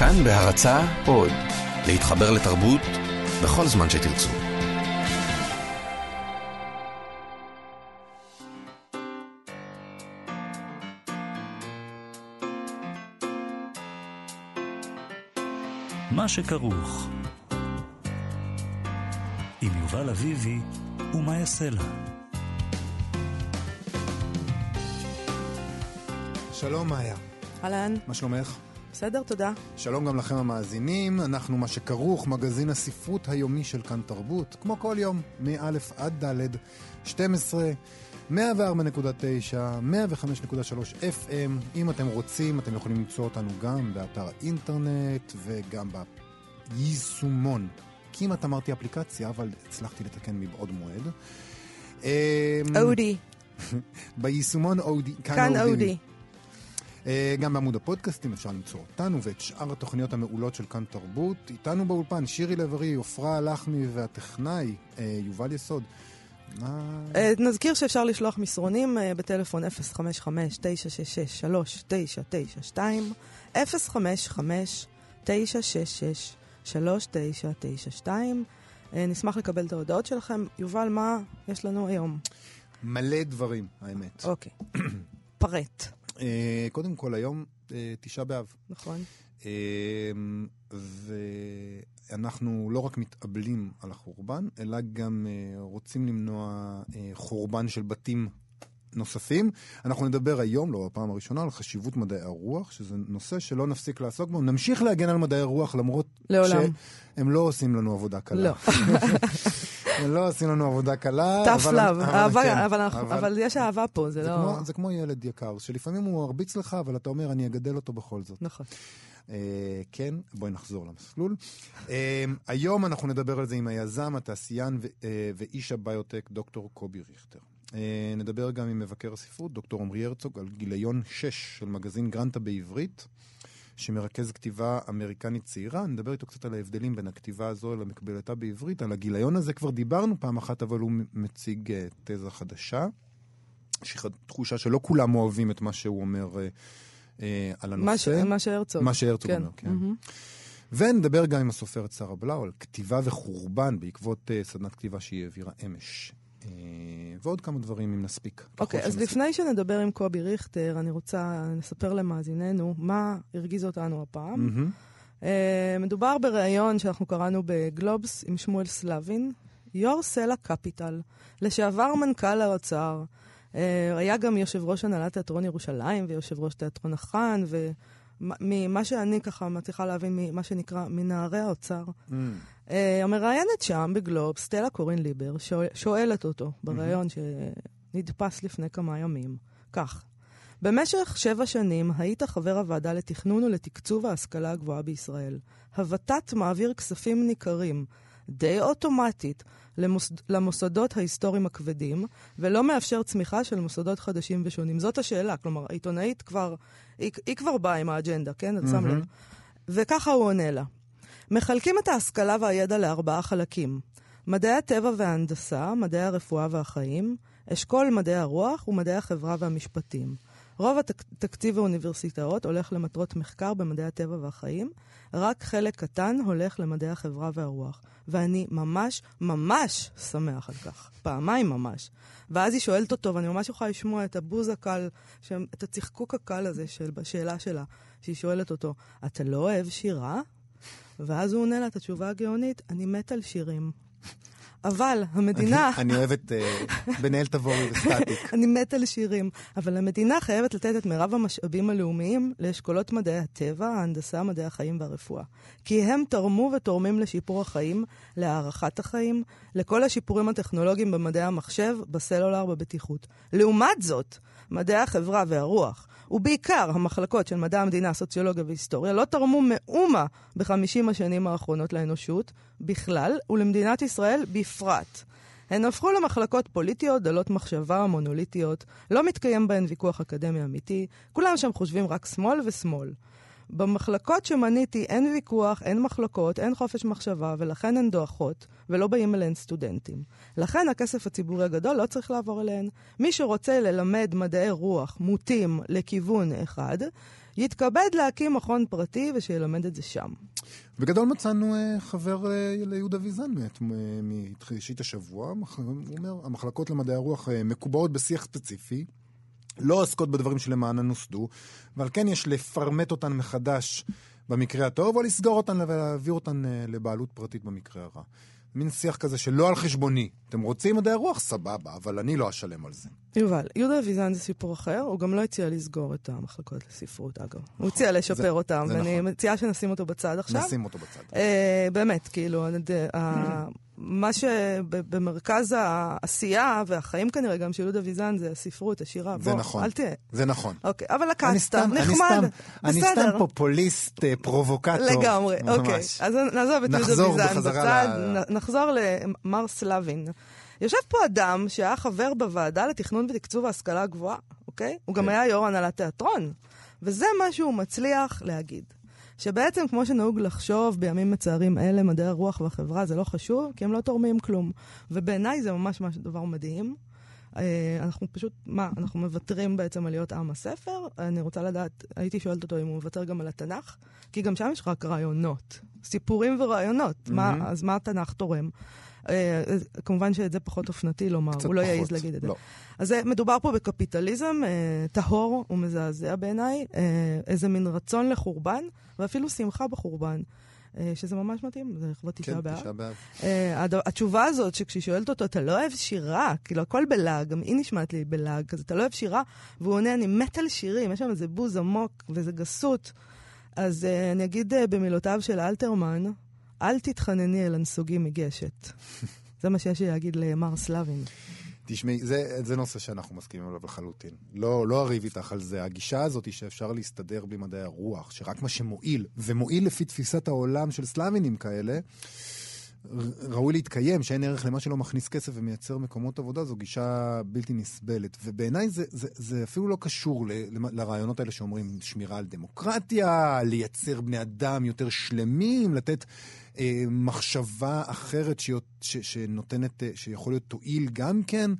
כאן בהרצה עוד, להתחבר לתרבות בכל זמן שתרצו. מה שכרוך עם יובל אביבי ומה יעשה לה. שלום מאיה, אהלן, מה שלומך? בסדר, תודה. שלום גם לכם המאזינים, אנחנו מה שכרוך, מגזין הספרות היומי של כאן תרבות, כמו כל יום, מא' עד ד', 12, 104.9, 105.3 FM. אם אתם רוצים, אתם יכולים למצוא אותנו גם באתר האינטרנט וגם ביישומון. כמעט אמרתי אפליקציה, אבל הצלחתי לתקן מבעוד מועד. אמ, אודי, ביישומון אודי, כאן אודי. גם בעמוד הפודקאסטים אפשר למצוא אותנו ואת שאר התוכניות המעולות של כאן תרבות. איתנו באולפן שירי לב-ארי, עפרה לחמי והטכנאי אה, יובל יסוד. אה, נזכיר שאפשר לשלוח מסרונים אה, בטלפון 055-966-3992, 055-966-3992. אה, נשמח לקבל את ההודעות שלכם. יובל, מה יש לנו היום? מלא דברים, האמת. אוקיי. פרט, אה, קודם כל, היום אה, תשעה באב. נכון? אה, ואנחנו לא רק מתאבלים על החורבן, אלא גם אה, רוצים למנוע אה, חורבן של בתים נוספים. אנחנו נדבר היום, לא בפעם הראשונה, על חשיבות מדעי הרוח, שזה נושא שלא נפסיק לעסוק בו. נמשיך להגן על מדעי הרוח, למרות לעולם. שהם לא עושים לנו עבודה קלה. לא. לא עושים לנו עבודה קלה. tough love, אבל כן, אבל יש אהבה פה, זה לא... זה כמו ילד יקר, שלפעמים הוא מרביץ לך, אבל אתה אומר, אני אגדל אותו בכל זאת. נכון. אה, כן, בואי נחזור למסלול. אה, היום אנחנו נדבר על זה עם היזם, התעשיין אה, ואיש הביוטק, דוקטור קובי ריכטר. נדבר גם עם מבקר הספרות, דוקטור עמרי הרצוג, על גיליון 6 של מגזין גרנטה בעברית, שמרכז כתיבה אמריקנית צעירה. נדבר איתו קצת על ההבדלים בין הכתיבה הזו למקבלתה בעברית. על הגיליון הזה כבר דיברנו פעם אחת, אבל הוא מציג אה, תזה חדשה. יש תחושה שלא כולם אוהבים את מה שהוא אומר אה, אה, על מה ש- הנושא. מה שהרצוג. מה שהרצוג כן. אומר, כן. מהמם. ונדבר גם עם הסופרת שרה בלאו על כתיבה וחורבן בעקבות uh, סדנת כתיבה שהיא העבירה אמש. Uh, ועוד כמה דברים אם נספיק. אוקיי, אז שנספיק. לפני שנדבר עם קובי ריכטר, אני רוצה לספר למאזיננו מה הרגיז אותנו הפעם. מהמם. אה, מדובר בריאיון שאנחנו קראנו בגלובס עם שמואל סלבין, יו"ר סלע קפיטל, לשעבר מנכ"ל האוצר, אה, היה גם יושב ראש הנהלת תיאטרון ירושלים ויושב ראש תיאטרון החאן, וממה שאני ככה מצליחה להבין ממה שנקרא מנערי האוצר. Mm. אה, המראיינת שם בגלובס, סטלה קורין ליבר, שואל- שואלת אותו בריאיון שנדפס לפני כמה ימים, כך: במשך שבע שנים היית חבר הוועדה לתכנון ולתקצוב ההשכלה הגבוהה בישראל. הוות"ת מעביר כספים ניכרים, די אוטומטית, למוס... למוסדות ההיסטוריים הכבדים, ולא מאפשר צמיחה של מוסדות חדשים ושונים. זאת השאלה, כלומר, העיתונאית כבר, היא, היא כבר באה עם האג'נדה, כן? את שם לב. וככה הוא עונה לה. מחלקים את ההשכלה והידע לארבעה חלקים. מדעי הטבע וההנדסה, מדעי הרפואה והחיים, אשכול מדעי הרוח ומדעי החברה והמשפטים. רוב התקציב האוניברסיטאות הולך למטרות מחקר במדעי הטבע והחיים, רק חלק קטן הולך למדעי החברה והרוח. ואני ממש ממש שמח על כך. פעמיים ממש. ואז היא שואלת אותו, ואני ממש יכולה לשמוע את הבוז הקל, את הצחקוק הקל הזה של, בשאלה שלה, שהיא שואלת אותו, אתה לא אוהב שירה? ואז הוא עונה לה את התשובה הגאונית, אני מת על שירים. אבל המדינה... אני אוהב את אה, בן-אל תבורי וסטטיק. אני מת על שירים. אבל המדינה חייבת לתת את מירב המשאבים הלאומיים לאשכולות מדעי הטבע, ההנדסה, מדעי החיים והרפואה. כי הם תרמו ותורמים לשיפור החיים, להערכת החיים, לכל השיפורים הטכנולוגיים במדעי המחשב, בסלולר, בבטיחות. לעומת זאת, מדעי החברה והרוח, ובעיקר המחלקות של מדע המדינה, סוציולוגיה והיסטוריה, לא תרמו מאומה בחמישים השנים האחרונות לאנושות בכלל, ולמדינת ישראל בפרט. הן הפכו למחלקות פוליטיות, דלות מחשבה, מונוליטיות, לא מתקיים בהן ויכוח אקדמי אמיתי, כולם שם חושבים רק שמאל ושמאל. במחלקות שמניתי אין ויכוח, אין מחלקות, אין חופש מחשבה, ולכן הן דועכות, ולא באים אליהן סטודנטים. לכן הכסף הציבורי הגדול לא צריך לעבור אליהן. מי שרוצה ללמד מדעי רוח מוטים לכיוון אחד, יתכבד להקים מכון פרטי ושילמד את זה שם. בגדול מצאנו uh, חבר uh, ליהודה ויזן מראשית השבוע. הוא אומר, המחלקות למדעי הרוח uh, מקובעות בשיח ספציפי, לא עוסקות בדברים שלמענן נוסדו, ועל כן יש לפרמט אותן מחדש במקרה הטוב, או לסגור אותן ולהעביר אותן לבעלות פרטית במקרה הרע. מין שיח כזה שלא על חשבוני. אתם רוצים מדעי הרוח? סבבה, אבל אני לא אשלם על זה. יובל, יהודה ויזן זה סיפור אחר, הוא גם לא הציע לסגור את המחלקות לספרות, אגב. הוא הציע לשפר זה, אותם, זה ואני נכון. מציעה שנשים אותו בצד עכשיו. נשים אותו בצד. אה, באמת, כאילו, אה, מה שבמרכז העשייה והחיים כנראה גם של יהודה ויזן זה הספרות, השירה. זה בוא, נכון. אל תהיה. זה נכון. אוקיי, אבל אני לקצת, סתם, אני נחמד, סתם, אני סתם. פופוליסט, אה, פרובוקטור. לגמרי, ממש. אוקיי. אז נעזוב את יהודה ויזן בצד, ל- נחזור למר סלבין. יושב פה אדם שהיה חבר בוועדה לתכנון ותקצוב ההשכלה הגבוהה, אוקיי? הוא גם כן. היה יו"ר הנהלת תיאטרון. וזה מה שהוא מצליח להגיד. שבעצם, כמו שנהוג לחשוב בימים מצערים אלה, מדעי הרוח והחברה זה לא חשוב, כי הם לא תורמים כלום. ובעיניי זה ממש ממש דבר מדהים. אה, אנחנו פשוט, מה, אנחנו מוותרים בעצם על להיות עם הספר? אני רוצה לדעת, הייתי שואלת אותו אם הוא מוותר גם על התנ"ך, כי גם שם יש רק רעיונות, סיפורים ורעיונות. מה, מהמם. אז מה התנ"ך תורם? אה, אז כמובן שאת זה פחות אופנתי לומר, הוא לא. יעז להגיד את זה. לא. אז זה, מדובר פה בקפיטליזם אה, טהור ומזעזע בעיניי, אה, איזה מין רצון לחורבן, ואפילו שמחה בחורבן. אה, שזה ממש מתאים, זה לכבוד תשעה כן, באב. תשעה באב. אה, הד- התשובה הזאת, שכשהיא שואלת אותו, אתה לא אוהב שירה? כאילו, הכל בלעג, גם היא נשמעת לי בלעג, כזה, אתה לא אוהב שירה? והוא עונה, אני מת על שירים, יש שם איזה בוז עמוק ואיזה גסות. אז אה, אני אגיד אה, במילותיו של אלתרמן, אל תתחנני אל הנסוגים מגשת. זה מה שיש לי להגיד למר סלבין. תשמעי, זה, זה נושא שאנחנו מסכימים עליו לחלוטין. לא, לא אריב איתך על זה. הגישה הזאת היא שאפשר להסתדר בלי מדעי הרוח, שרק מה שמועיל, ומועיל לפי תפיסת העולם של סלאבינים כאלה, ראוי להתקיים, שאין ערך למה שלא מכניס כסף ומייצר מקומות עבודה, זו גישה בלתי נסבלת. ובעיניי זה, זה, זה אפילו לא קשור ל, למ- לרעיונות האלה שאומרים שמירה על דמוקרטיה, לייצר בני אדם יותר שלמים, לתת אה, מחשבה אחרת שיות, ש, שנותנת, אה, שיכול להיות תועיל גם כן.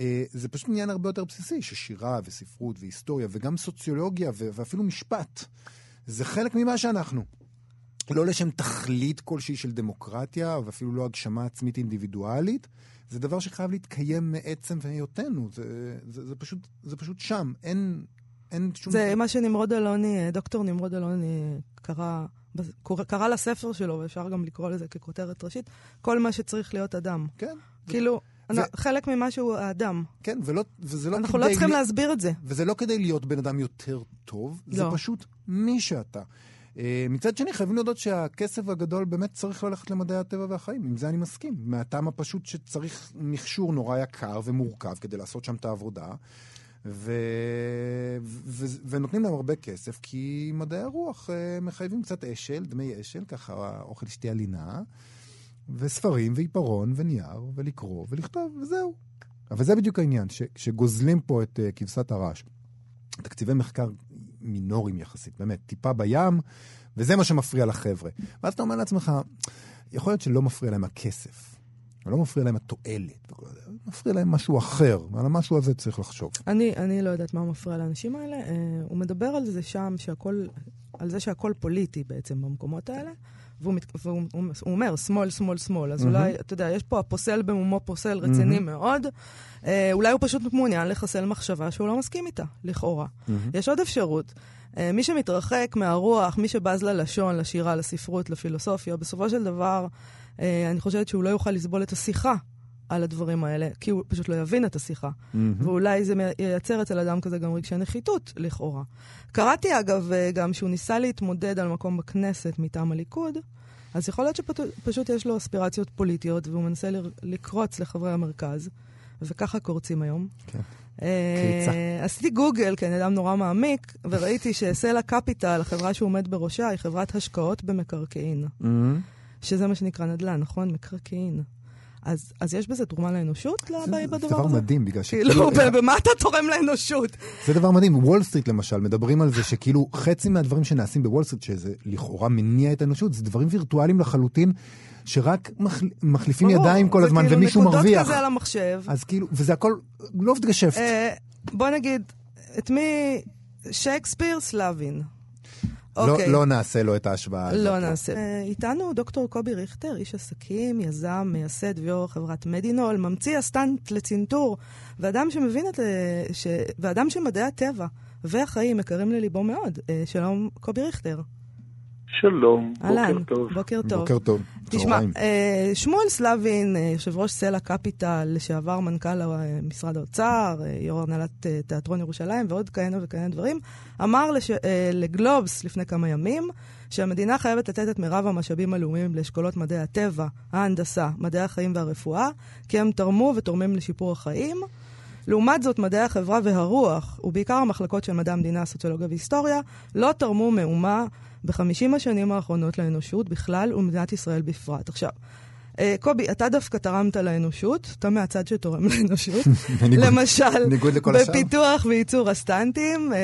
אה, זה פשוט עניין הרבה יותר בסיסי, ששירה וספרות והיסטוריה וגם סוציולוגיה ו- ואפילו משפט, זה חלק ממה שאנחנו. לא לשם תכלית כלשהי של דמוקרטיה, ואפילו לא הגשמה עצמית אינדיבידואלית, זה דבר שחייב להתקיים מעצם היותנו. זה, זה, זה, פשוט, זה פשוט שם, אין, אין שום... זה מה שנמרוד אלוני, דוקטור נמרוד אלוני קרא, קורא- קרא לספר שלו, ואפשר גם לקרוא לזה ככותרת ראשית, כל מה שצריך להיות אדם. כן, כאילו, ו- חלק ממה שהוא האדם. כן, ולא, וזה לא אנחנו כדי... לא צריכים ל- להסביר את זה. וזה לא כדי להיות בן אדם יותר טוב, זה לא. פשוט מי שאתה. אה, מצד שני, חייבים להודות שהכסף הגדול באמת צריך ללכת למדעי הטבע והחיים, עם זה אני מסכים. מהטעם הפשוט שצריך מכשור נורא יקר ומורכב כדי לעשות שם את העבודה, ו... ו... ונותנים להם הרבה כסף, כי מדעי הרוח אה, מחייבים קצת אשל, דמי אשל, ככה אוכל שתייה לינה, וספרים ועיפרון ונייר, ולקרוא ולכתוב, וזהו. אבל זה בדיוק העניין, ש... שגוזלים פה את uh, כבשת הרש. תקציבי מחקר מינוריים יחסית, באמת, טיפה בים, וזה מה שמפריע לחבר'ה. ואז אתה אומר לעצמך, יכול להיות שלא מפריע להם הכסף, לא מפריע להם התועלת, מפריע להם משהו אחר, ועל המשהו הזה צריך לחשוב. אני, אני לא יודעת מה מפריע לאנשים האלה. אה, הוא מדבר על זה שם, שהכל, על זה שהכל פוליטי בעצם במקומות האלה. והוא, מת, והוא הוא, הוא אומר, שמאל, שמאל, שמאל. אז מהמם. אולי, אתה יודע, יש פה הפוסל במומו פוסל רציני מהמם. מאוד. אה, אולי הוא פשוט מעוניין לחסל מחשבה שהוא לא מסכים איתה, לכאורה. יש עוד אפשרות. אה, מי שמתרחק מהרוח, מי שבז ללשון, לשירה, לספרות, לפילוסופיה, בסופו של דבר, אה, אני חושבת שהוא לא יוכל לסבול את השיחה על הדברים האלה, כי הוא פשוט לא יבין את השיחה. ואולי זה ייצר אצל אדם כזה גם רגשי נחיתות, לכאורה. קראתי, אגב, אה, גם שהוא ניסה להתמודד על מקום בכנסת מטעם הליכוד, אז יכול להיות שפשוט יש לו אספירציות פוליטיות, והוא מנסה לקרוץ לחברי המרכז, וככה קורצים היום. כן. אה. עשיתי גוגל, כי אני אדם נורא מעמיק, וראיתי שסלע קפיטל, החברה שהוא עומד בראשה, היא חברת השקעות במקרקעין. שזה מה שנקרא נדל"ן, נכון? מקרקעין. אז, אז יש בזה תרומה לאנושות זה, בדבר זה הזה? דבר מדהים, בגלל כאילו, שכאילו... במה אתה תורם לאנושות? זה דבר מדהים. וול סטריט למשל, מדברים על זה שכאילו חצי מהדברים שנעשים בוול סטריט, שזה לכאורה מניע את האנושות, זה דברים וירטואליים לחלוטין, שרק מחל... מחליפים ברור, ידיים כל זה הזמן, כאילו ומישהו נקודות מרוויח. כזה על המחשב. אז כאילו, וזה הכל לופט געשעפט. אה, בוא נגיד, את מי... שייקספיר סלאבין. לא, אוקיי. לא נעשה לו את ההשוואה הזאת. לא נעשה. אה, איתנו דוקטור קובי ריכטר, איש עסקים, יזם, מייסד ויו"ר חברת מדינול, ממציא הסטנט לצנתור, ואדם שמבין את... ש... ואדם שמדעי הטבע והחיים יקרים לליבו מאוד. אה, שלום, קובי ריכטר. שלום, אהלן, בוקר טוב. בוקר טוב. בוקר טוב. תשמע. אה, שמואל סלבין, אה, יושב ראש סלע קפיטל, לשעבר מנכ"ל אה, משרד האוצר, אה, יו"ר הנהלת אה, תיאטרון ירושלים ועוד כהנה וכהנה דברים, אמר לש, אה, לגלובס לפני כמה ימים שהמדינה חייבת לתת את מירב המשאבים הלאומיים לאשכולות מדעי הטבע, ההנדסה, מדעי החיים והרפואה, כי הם תרמו ותורמים לשיפור החיים. לעומת זאת, מדעי החברה והרוח, ובעיקר המחלקות של מדע המדינה, סוציולוגיה והיסטוריה, לא תרמו מאומה בחמישים השנים האחרונות לאנושות בכלל ומדינת ישראל בפרט. עכשיו, אה, קובי, אתה דווקא תרמת לאנושות, אתה מהצד שתורם לאנושות. למשל. בפיתוח וייצור הסטנטים, אה,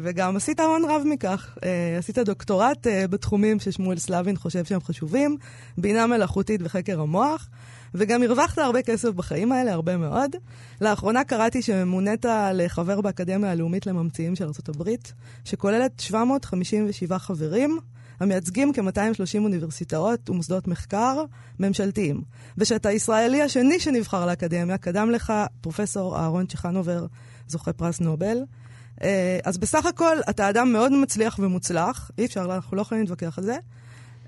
וגם עשית הון רב מכך. אה, עשית דוקטורט בתחומים ששמואל סלבין חושב שהם חשובים, בינה מלאכותית וחקר המוח, וגם הרווחת הרבה כסף בחיים האלה, הרבה מאוד. לאחרונה קראתי שמונית לחבר באקדמיה הלאומית לממציאים של ארה"ב, שכוללת 757 חברים. המייצגים כ-230 אוניברסיטאות ומוסדות מחקר ממשלתיים, ושאתה הישראלי השני שנבחר לאקדמיה, קדם לך פרופסור אהרון צ'חנובר, זוכה פרס נובל. אה, אז בסך הכל אתה אדם מאוד מצליח ומוצלח, אי אפשר, אנחנו לא יכולים להתווכח על זה.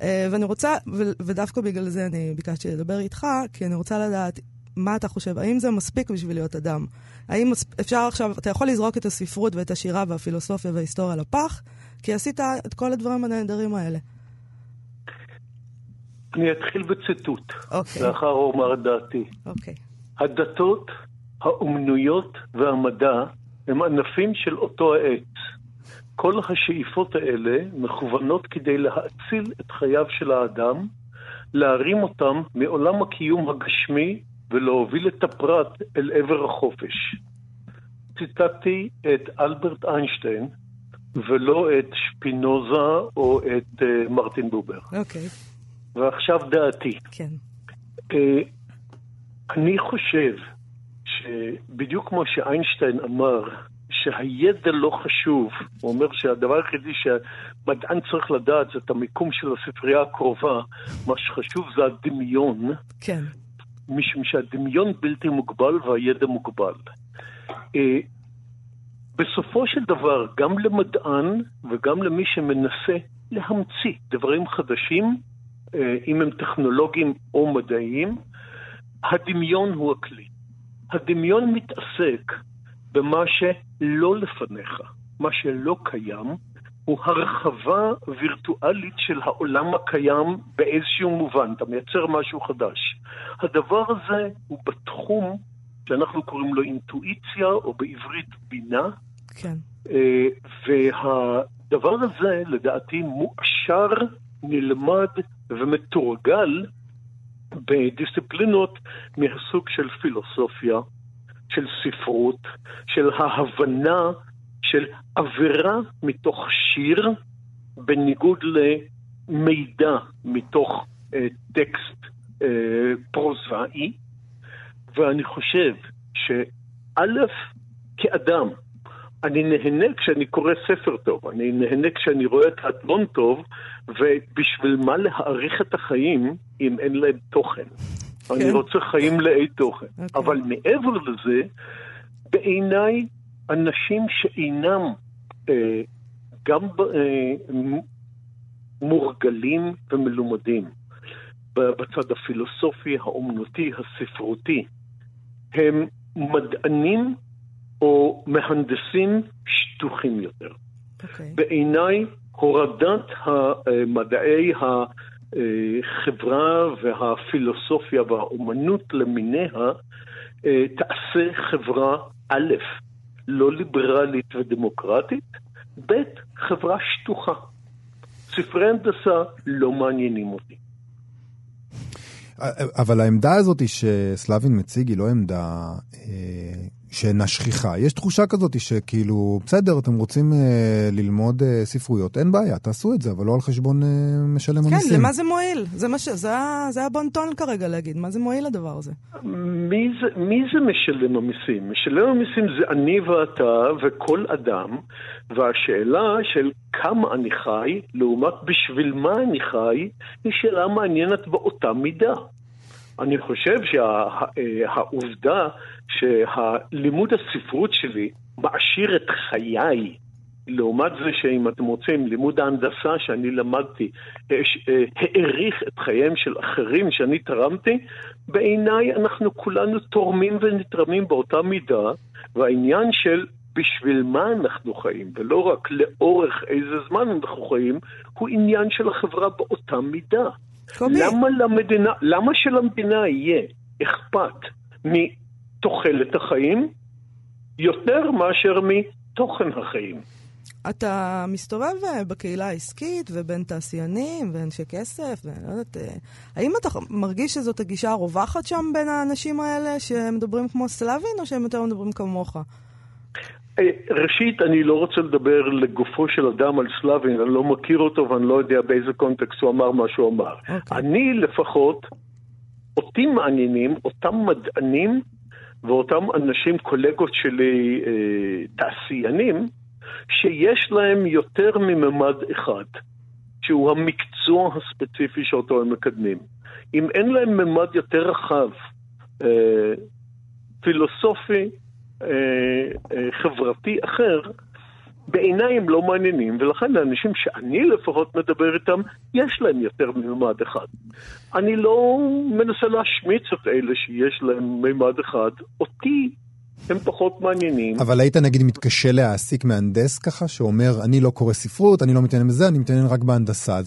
אה, ואני רוצה, ודווקא בגלל זה אני ביקשתי לדבר איתך, כי אני רוצה לדעת מה אתה חושב, האם זה מספיק בשביל להיות אדם? האם אפשר עכשיו, אתה יכול לזרוק את הספרות ואת השירה והפילוסופיה וההיסטוריה לפח, כי עשית את כל הדברים הנהדרים האלה. אני אתחיל בציטוט, אוקיי, לאחר אומר דעתי. אוקיי. הדתות, האומנויות והמדע הם ענפים של אותו העץ. כל השאיפות האלה מכוונות כדי להאציל את חייו של האדם, להרים אותם מעולם הקיום הגשמי ולהוביל את הפרט אל עבר החופש. ציטטתי את אלברט איינשטיין ולא את שפינוזה או את uh, מרטין בובר. אוקיי, ועכשיו דעתי. כן. אה, אני חושב שבדיוק כמו שאיינשטיין אמר, שהידע לא חשוב, הוא אומר שהדבר היחידי שמדען צריך לדעת זה את המיקום של הספרייה הקרובה, מה שחשוב זה הדמיון, כן. משום שהדמיון בלתי מוגבל והידע מוגבל. אה, בסופו של דבר, גם למדען וגם למי שמנסה להמציא דברים חדשים, אה, אם הם טכנולוגיים או מדעיים, הדמיון הוא הכלי. הדמיון מתעסק במה שלא לפניך, מה שלא קיים, הוא הרחבה וירטואלית של העולם הקיים באיזשהו מובן, אתה מייצר משהו חדש. הדבר הזה הוא בתחום שאנחנו קוראים לו אינטואיציה, או בעברית בינה, כן. אה, והדבר הזה, לדעתי, מואשר, נלמד ומתורגל בדיסציפלינות מהסוג של פילוסופיה, של ספרות, של ההבנה של עבירה מתוך שיר, בניגוד למידע מתוך אה, טקסט אה, פרוזאי, ואני חושב שא', כאדם, אני נהנה כשאני קורא ספר טוב, אני נהנה כשאני רואה תיאטרון טוב, ובשביל מה להעריך את החיים אם אין להם תוכן? כן. אני רוצה חיים מלאי תוכן. Okay. אבל מעבר לזה, בעיניי, אנשים שאינם אה, גם אה, מורגלים ומלומדים בצד הפילוסופי, האומנותי, הספרותי, הם מדענים או מהנדסים שטוחים יותר. Okay. בעיניי, הורדת מדעי החברה והפילוסופיה והאומנות למיניה תעשה חברה א', לא ליברלית ודמוקרטית, ב', חברה שטוחה. ספרי הנדסה לא מעניינים אותי. אבל העמדה הזאת שסלאבין מציג היא לא עמדה אה, שאינה שכיחה. יש תחושה כזאת שכאילו, בסדר, אתם רוצים אה, ללמוד אה, ספרויות, אין בעיה, תעשו את זה, אבל לא על חשבון אה, משלם כן, המיסים. כן, למה זה מועיל? זה, מה ש... זה, זה הבונטון כרגע להגיד, מה זה מועיל הדבר הזה? מי זה, מי זה משלם המיסים? משלם המיסים זה אני ואתה וכל אדם, והשאלה של כמה אני חי, לעומת בשביל מה אני חי, היא שאלה מעניינת באותה מידה. אני חושב שהעובדה שהלימוד הספרות שלי מעשיר את חיי, לעומת זה שאם אתם רוצים, לימוד ההנדסה שאני למדתי הש- אה, העריך את חייהם של אחרים שאני תרמתי, בעיניי אנחנו כולנו תורמים ונתרמים באותה מידה, והעניין של בשביל מה אנחנו חיים, ולא רק לאורך איזה זמן אנחנו חיים, הוא עניין של החברה באותה מידה. קובי, למה למדינה, למה שלמדינה יהיה אכפת מתוחלת החיים יותר מאשר מתוכן החיים? אתה מסתובב אה, בקהילה העסקית ובין תעשיינים ואנשי כסף, ולא יודעת, אה, האם אתה מרגיש שזאת הגישה הרווחת שם בין האנשים האלה שמדברים כמו סלאבין, או שהם יותר מדברים כמוך? אה, ראשית, אני לא רוצה לדבר לגופו של אדם על סלאבין, אני לא מכיר אותו ואני לא יודע באיזה קונטקסט הוא אמר מה שהוא אמר. אוקיי. אני לפחות, אותי מעניינים אותם מדענים ואותם אנשים, קולגות שלי, אה, תעשיינים, שיש להם יותר מממד אחד, שהוא המקצוע הספציפי שאותו הם מקדמים. אם אין להם ממד יותר רחב, אה, פילוסופי, חברתי אחר, בעיניי הם לא מעניינים, ולכן לאנשים שאני לפחות מדבר איתם, יש להם יותר מממד אחד. אני לא מנסה להשמיץ את אלה שיש להם ממד אחד, אותי הם פחות מעניינים. אבל היית נגיד מתקשה להעסיק מהנדס ככה, שאומר, אני לא קורא ספרות, אני לא מתעניין בזה, אני מתעניין רק בהנדסה.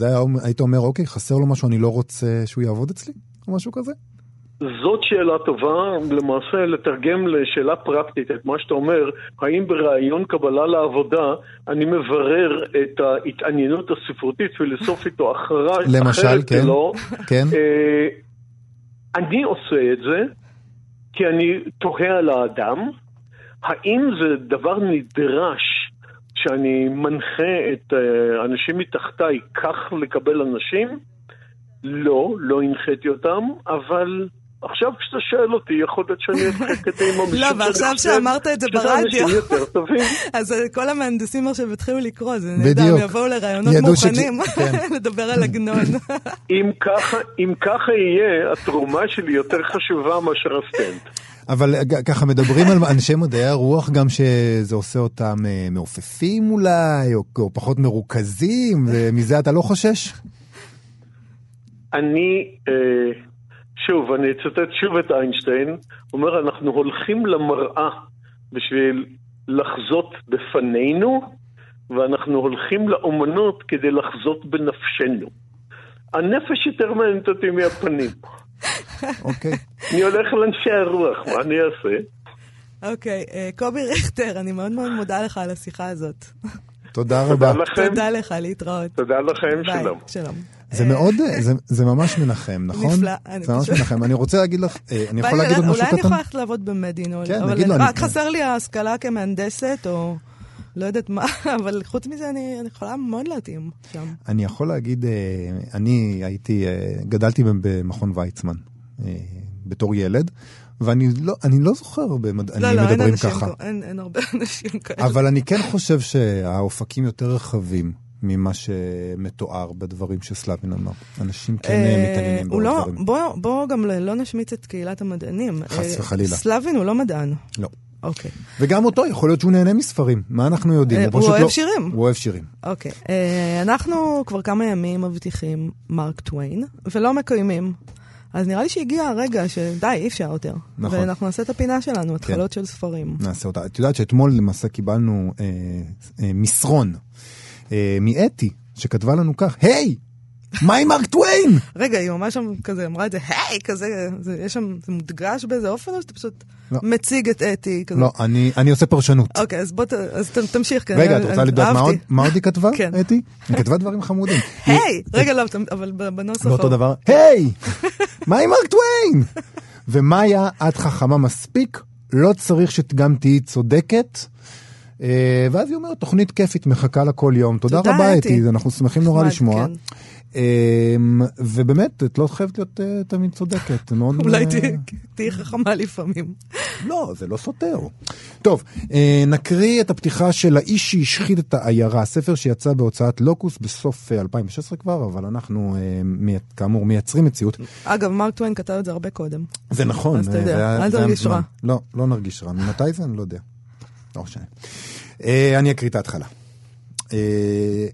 היית אומר, אוקיי, חסר לו משהו, אני לא רוצה שהוא יעבוד אצלי? או משהו כזה? זאת שאלה טובה, למעשה לתרגם לשאלה פרקטית את מה שאתה אומר, האם בראיון קבלה לעבודה אני מברר את ההתעניינות הספרותית, פילוסופית או אחרה, למשל, אחרת כן. שלו. כן? אה, אני עושה את זה כי אני תוהה על האדם, האם זה דבר נדרש שאני מנחה את אה, האנשים מתחתיי כך לקבל אנשים? לא, לא הנחיתי אותם, אבל עכשיו כשאתה שואל אותי, יכול להיות שאני אתחיל כדי עם המשפט. לא, ועכשיו שאמרת את זה ברדיו. אז אה, כל המהנדסים עכשיו יתחילו לקרוא, זה נהדר. הם יבואו שכ- מוכנים כן. לדבר על עגנון. אם ככה, יהיה, התרומה שלי יותר חשובה מאשר הסטנד. אבל ג- ככה מדברים על אנשי מדעי הרוח גם שזה עושה אותם אה, מעופפים אולי, או, או פחות מרוכזים, ומזה אתה לא חושש? אני, אה, שוב, אני אצטט שוב את איינשטיין, אומר, אנחנו הולכים למראה בשביל לחזות בפנינו, ואנחנו הולכים לאומנות כדי לחזות בנפשנו. הנפש יותר מעניינת אותי מהפנים. אוקיי. אני הולך לאנשי הרוח, מה אני אעשה? אוקיי, אה, קובי ריכטר, אני מאוד מאוד מודה לך על השיחה הזאת. תודה רבה. תודה לכם, תודה לך, להתראות. תודה לכם, ביי, שלום. זה מאוד, זה, זה ממש מנחם, נכון? נפלא, אני זה ממש מנחם. אני רוצה להגיד לך, אה, אני יכול להגיד עוד אולי משהו אני קטן? יכולה ללכת לעבוד במדין, כן, אבל לו, אני- אני- רק חסר לי ההשכלה כמהנדסת, או לא יודעת מה, אבל חוץ מזה אני אני יכולה מאוד להתאים שם. אני יכול להגיד, אה, אני הייתי, אה, גדלתי במכון ויצמן בתור ילד, ואני לא, אני לא זוכר הרבה לא, מדענים לא, אין מדברים אנשים, ככה. כ- אין אין הרבה אנשים כאלה. אבל אני כן חושב שהאופקים יותר רחבים ממה שמתואר בדברים שסלאבין אמר. אנשים כן אה, מתעניינים הוא לא, בדברים. בוא, בוא גם לא נשמיץ את קהילת המדענים. חס אה, וחלילה. סלאבין הוא לא מדען. לא. אוקיי, וגם אותו, יכול להיות שהוא נהנה מספרים. מה אנחנו יודעים? אה, הוא פשוט אוהב לא- שירים. הוא אוהב שירים. אוקיי. אה, אנחנו כבר כמה ימים מבטיחים מרק טוויין, ולא מקיימים. אז נראה לי שהגיע הרגע שדי, אי אפשר יותר. נכון. ואנחנו נעשה את הפינה שלנו, התחלות של ספרים. נעשה אותה. את יודעת שאתמול למעשה קיבלנו אה, אה, מסרון מאתי, שכתבה לנו כך, היי! מה עם מרק טוויין? רגע, היא ממש שם כזה אמרה את זה, היי, כזה, זה, יש שם, זה מודגש באיזה אופן, או שאתה פשוט לא. מציג את אתי כזה? לא, אני אני עושה פרשנות. אוקיי, אז בוא, ת- אז ת- תמשיך. כן, רגע, אני- את רוצה לדעת מה. מה עוד היא כתבה, כן. אתי? היא כתבה דברים חמודים. היי! רגע, לא, אבל בנוסח... ההוא. דבר, היי! מה עם מרק טוויין? ומאיה, את חכמה מספיק, לא צריך שגם תהיי צודקת. אה, ואז היא אומרת, תוכנית כיפית מחכה לה כל יום. תודה תודה, רבה, אתי. אנחנו שמחים נורא לשמוע. כן. אה, ובאמת, את לא חייבת להיות אה, תמיד צודקת. אולי אה, תהיי חכמה לפעמים. לא, זה לא סותר. טוב, נקריא את הפתיחה של האיש שהשחית את העיירה, ספר שיצא בהוצאת לוקוס בסוף אה, 2016 כבר, אבל אנחנו כאמור מייצרים מציאות. אגב, מרק טוויין כתב את זה הרבה קודם. זה נכון. אז אתה יודע, אל תרגיש. רע. לא, לא נרגיש רע. ממתי זה? אני לא יודע. לא משנה. אה, אני אקריא את ההתחלה. אה,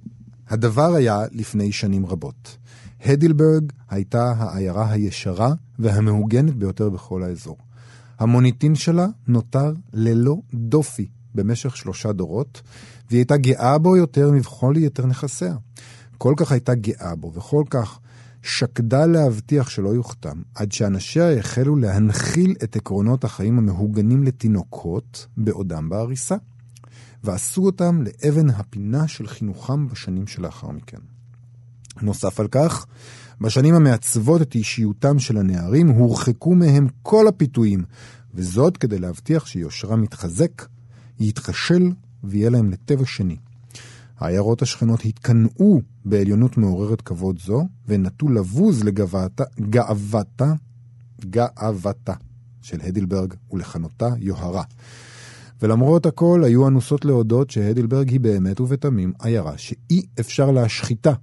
הדבר היה לפני שנים רבות. הדילברג הייתה העיירה הישרה והמהוגנת ביותר בכל האזור. המוניטין שלה נותר ללא דופי במשך שלושה דורות, והיא הייתה גאה בו יותר מבכל יתר נכסיה. כל כך הייתה גאה בו, וכל כך שקדה להבטיח שלא יוכתם, עד שאנשיה החלו להנחיל את עקרונות החיים המהוגנים לתינוקות בעודם בעריסה, ועשו אותם לאבן הפינה של חינוכם בשנים שלאחר מכן. נוסף על כך, בשנים המעצבות את אישיותם של הנערים, הורחקו מהם כל הפיתויים, וזאת כדי להבטיח שיושרם יתחזק, יתחשל, ויהיה להם לטבע שני. העיירות השכנות התקנאו בעליונות מעוררת כבוד זו, ונטו לבוז לגאוותה, גאוותה, של הדילברג, ולכנותה יוהרה. ולמרות הכל, היו אנוסות להודות שהדילברג היא באמת ובתמים עיירה שאי אפשר להשחיתה.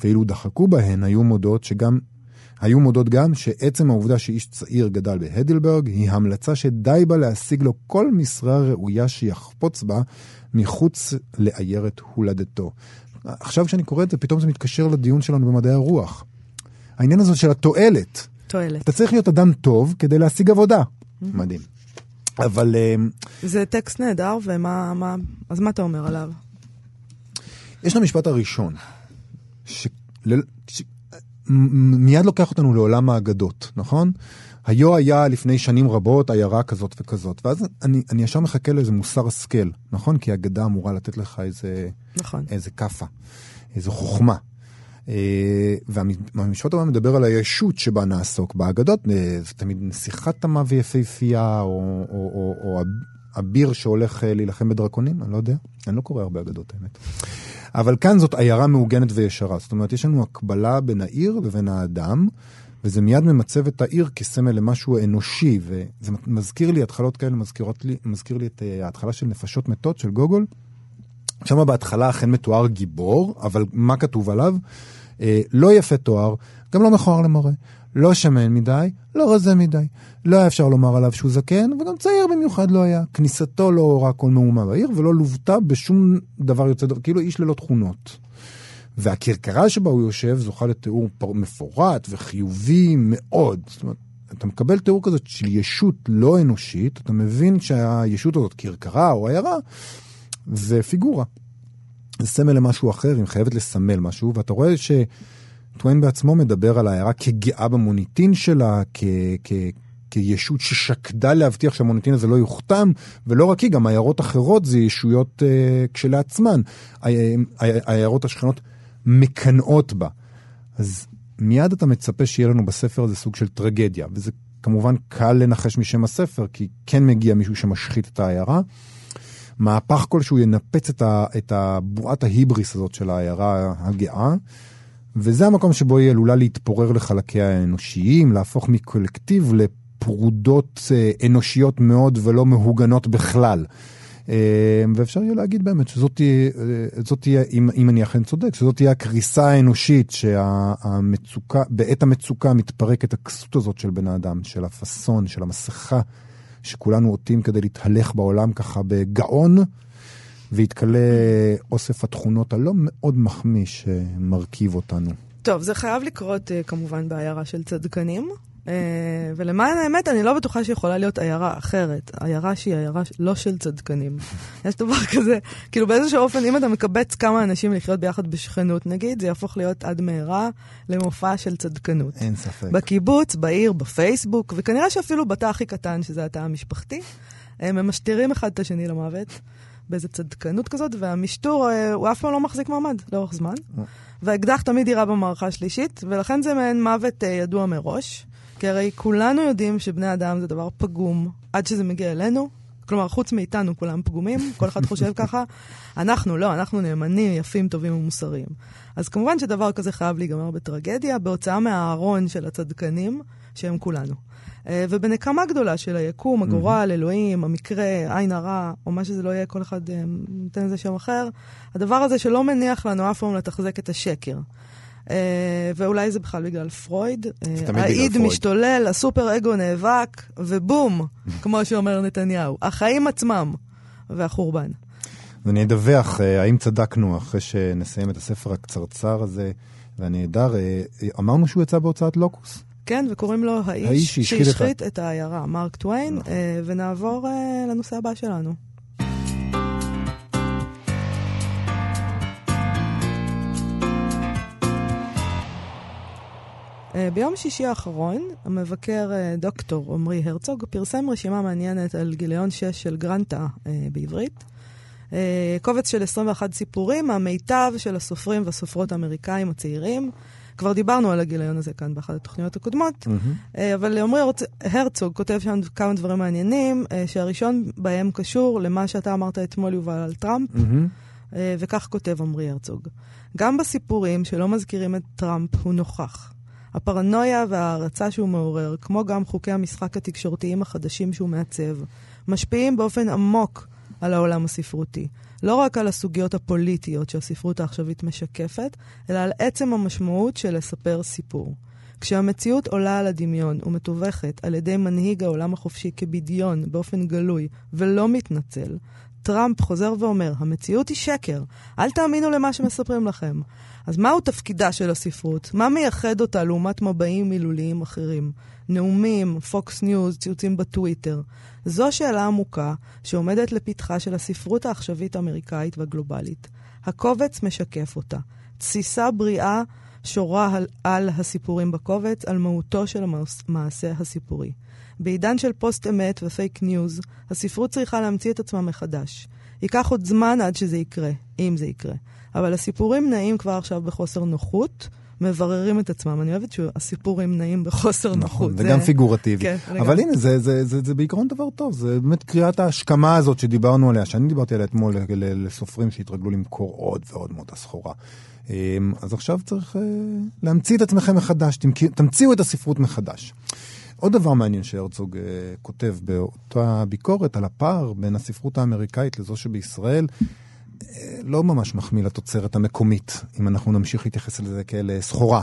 ואילו דחקו בהן, היו מודות שגם... היו מודות גם שעצם העובדה שאיש צעיר גדל בהדלברג היא המלצה שדי בה להשיג לו כל משרה ראויה שיחפוץ בה מחוץ לעיירת הולדתו. עכשיו כשאני קורא את זה, פתאום זה מתקשר לדיון שלנו במדעי הרוח. העניין הזה של התועלת. תועלת. אתה צריך להיות אדם טוב כדי להשיג עבודה. מדהים. אבל אה, זה טקסט נהדר, ומה... מה- אז מה אתה אומר עליו? יש את המשפט הראשון, ש... ש... לוקח אותנו לעולם האגדות, נכון? היו היה לפני שנים רבות עיירה כזאת וכזאת, ואז אני, אני ישר מחכה לאיזה מוסר השכל, נכון? כי אגדה אמורה לתת לך איזה, נכון. איזה כאפה, איזו חוכמה. אה, והמשפט הבא מדבר על הישות שבה נעסוק. באגדות אה, זה תמיד נסיכת תמה ויפהפייה, או, או, או, או אביר שהולך אה, להילחם בדרקונים, אני לא יודע. אני לא קורא הרבה אגדות, האמת. אבל כאן זאת עיירה מעוגנת וישרה. זאת אומרת, יש לנו הקבלה בין העיר לבין האדם, וזה מיד ממצב את העיר כסמל למשהו אנושי, וזה מזכיר לי, התחלות כאלה מזכירות לי, מזכיר לי את אה, ההתחלה של נפשות מתות של גוגול. שם בהתחלה אכן מתואר גיבור, אבל מה כתוב עליו? אה, לא יפה תואר, גם לא מכוער למראה. לא שמן מדי, לא רזה מדי. לא היה אפשר לומר עליו שהוא זקן, וגם צעיר במיוחד לא היה. כניסתו לא עוררה כל מהומה בעיר, ולא לוותה בשום דבר יוצא דופן, כאילו איש ללא תכונות. והכרכרה שבה הוא יושב זוכה לתיאור מפורט וחיובי מאוד. זאת אומרת, אתה מקבל תיאור כזאת של ישות לא אנושית, אתה מבין שהישות הזאת, כרכרה או עיירה, זה פיגורה. זה סמל למשהו אחר, היא חייבת לסמל משהו, ואתה רואה שטוויין בעצמו מדבר על העיירה כגאה במוניטין שלה, כ... כ... כישות ששקדה להבטיח שהמוניטין הזה לא יוכתם, ולא רק היא, גם עיירות אחרות זה ישויות אה, כשלעצמן. העיירות השכנות מקנאות בה. אז מיד אתה מצפה שיהיה לנו בספר הזה סוג של טרגדיה, וזה כמובן קל לנחש משם הספר, כי כן מגיע מישהו שמשחית את העיירה. מהפך כלשהו ינפץ את, ה, את הבועת ההיבריס הזאת של העיירה הגאה, וזה המקום שבו היא עלולה להתפורר לחלקיה האנושיים, להפוך מקולקטיב לפרודות אה, אנושיות מאוד ולא מהוגנות בכלל. אה, ואפשר יהיה להגיד באמת שזאת תהיה, אה, תהיה אם, אם אני אכן צודק, שזאת תהיה הקריסה האנושית, שהמצוקה, בעת המצוקה מתפרקת הכסות הזאת של בן האדם, של הפאסון, של המסכה. שכולנו עוטים כדי להתהלך בעולם ככה בגאון, ויתכלה אוסף התכונות הלא מאוד מחמיא שמרכיב אותנו. טוב, זה חייב לקרות uh, כמובן בעיירה של צדקנים. אה, ולמען האמת, אני לא בטוחה שיכולה להיות עיירה אחרת. עיירה שהיא עיירה לא של צדקנים. יש דבר כזה, כאילו באיזשהו אופן, אם אתה מקבץ כמה אנשים לחיות ביחד בשכנות, נגיד, זה יהפוך להיות עד מהרה למופע של צדקנות. אין ספק. בקיבוץ, בעיר, בפייסבוק, וכנראה שאפילו בתא הכי קטן, שזה התא המשפחתי, הם משתירים אחד את השני למוות. באיזה צדקנות כזאת, והמשטור, אה, הוא אף פעם לא מחזיק מעמד לאורך זמן. והאקדח תמיד יירה במערכה השלישית, ולכן זה מעין מוות אה, ידוע מראש. כי הרי כולנו יודעים שבני אדם זה דבר פגום עד שזה מגיע אלינו. כלומר, חוץ מאיתנו כולם פגומים, כל אחד חושב ככה. אנחנו לא, אנחנו נאמנים, יפים, טובים ומוסריים. אז כמובן שדבר כזה חייב להיגמר בטרגדיה, בהוצאה מהארון של הצדקנים, שהם כולנו. אה, ובנקמה גדולה של היקום, הגורל, אלוהים, המקרה, עין הרע, או מה שזה לא יהיה, כל אחד אה, נותן לזה שם אחר, הדבר הזה שלא מניח לנו אף פעם לתחזק את השקר. Uh, ואולי זה בכלל בגלל פרויד. האיד משתולל, הסופר אגו נאבק, ובום, כמו שאומר נתניהו. החיים עצמם והחורבן. אז אני אדווח האם צדקנו אחרי שנסיים את הספר הקצרצר הזה והנהדר. אמרנו שהוא יצא בהוצאת לוקוס. כן, וקוראים לו האיש, האיש שהשחית את העיירה, מרק טוויין, נכון. אה, ונעבור אה, לנושא הבא שלנו. ביום שישי האחרון, המבקר אה, דוקטור עמרי הרצוג פרסם רשימה מעניינת על גיליון 6 של גרנטה אה, בעברית. אה, קובץ של 21 סיפורים מהמיטב של הסופרים והסופרות האמריקאים הצעירים. כבר דיברנו על הגיליון הזה כאן באחת התוכניות הקודמות, mm-hmm. אבל עמרי הרצוג כותב שם כמה דברים מעניינים, אה, שהראשון בהם קשור למה שאתה אמרת אתמול, יובל, על טראמפ, mm-hmm. וכך כותב עמרי הרצוג: גם בסיפורים שלא מזכירים את טראמפ הוא נוכח. הפרנויה וההערצה שהוא מעורר, כמו גם חוקי המשחק התקשורתיים החדשים שהוא מעצב, משפיעים באופן עמוק על העולם הספרותי. לא רק על הסוגיות הפוליטיות שהספרות העכשווית משקפת, אלא על עצם המשמעות של לספר סיפור. כשהמציאות עולה על הדמיון ומתווכת על ידי מנהיג העולם החופשי כבדיון באופן גלוי ולא מתנצל, טראמפ חוזר ואומר, המציאות היא שקר, אל תאמינו למה שמספרים לכם. אז מהו תפקידה של הספרות? מה מייחד אותה לעומת מבעים מילוליים אחרים? נאומים, פוקס ניוז, ציוצים בטוויטר. זו שאלה עמוקה שעומדת לפתחה של הספרות העכשווית האמריקאית והגלובלית. הקובץ משקף אותה. תסיסה בריאה שורה על, על הסיפורים בקובץ, על מהותו של המעשה הסיפורי. בעידן של פוסט אמת ופייק ניוז, הספרות צריכה להמציא את עצמה מחדש. ייקח עוד זמן עד שזה יקרה, אם זה יקרה. אבל הסיפורים נעים כבר עכשיו בחוסר נוחות, מבררים את עצמם. אני אוהבת שהסיפורים נעים בחוסר נכון, נוחות. נכון, זה גם פיגורטיבי. כן, אבל הנה, זה, זה, זה, זה בעיקרון דבר טוב, זה באמת קריאת ההשכמה הזאת שדיברנו עליה, שאני דיברתי עליה אתמול לסופרים שהתרגלו למכור עוד ועוד מאותה סחורה. אמ, אז עכשיו צריך אה, להמציא את עצמכם מחדש, תמציאו את הספרות מחדש. עוד דבר מעניין שהרצוג uh, כותב באותה ביקורת על הפער בין הספרות האמריקאית לזו שבישראל, uh, לא ממש מחמיא לתוצרת המקומית, אם אנחנו נמשיך להתייחס לזה כאל סחורה.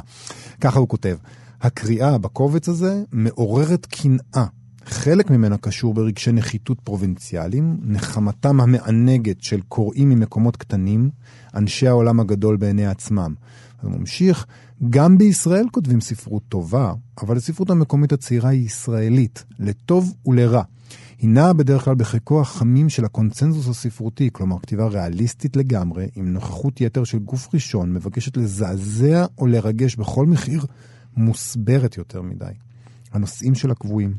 ככה הוא כותב, הקריאה בקובץ הזה מעוררת קנאה. חלק ממנה קשור ברגשי נחיתות פרובינציאליים, נחמתם המענגת של קוראים ממקומות קטנים, אנשי העולם הגדול בעיני עצמם. הוא ממשיך, גם בישראל כותבים ספרות טובה, אבל הספרות המקומית הצעירה היא ישראלית, לטוב ולרע. היא נעה בדרך כלל בחיקו החמים של הקונצנזוס הספרותי, כלומר כתיבה ריאליסטית לגמרי, עם נוכחות יתר של גוף ראשון, מבקשת לזעזע או לרגש בכל מחיר, מוסברת יותר מדי. הנושאים שלה קבועים.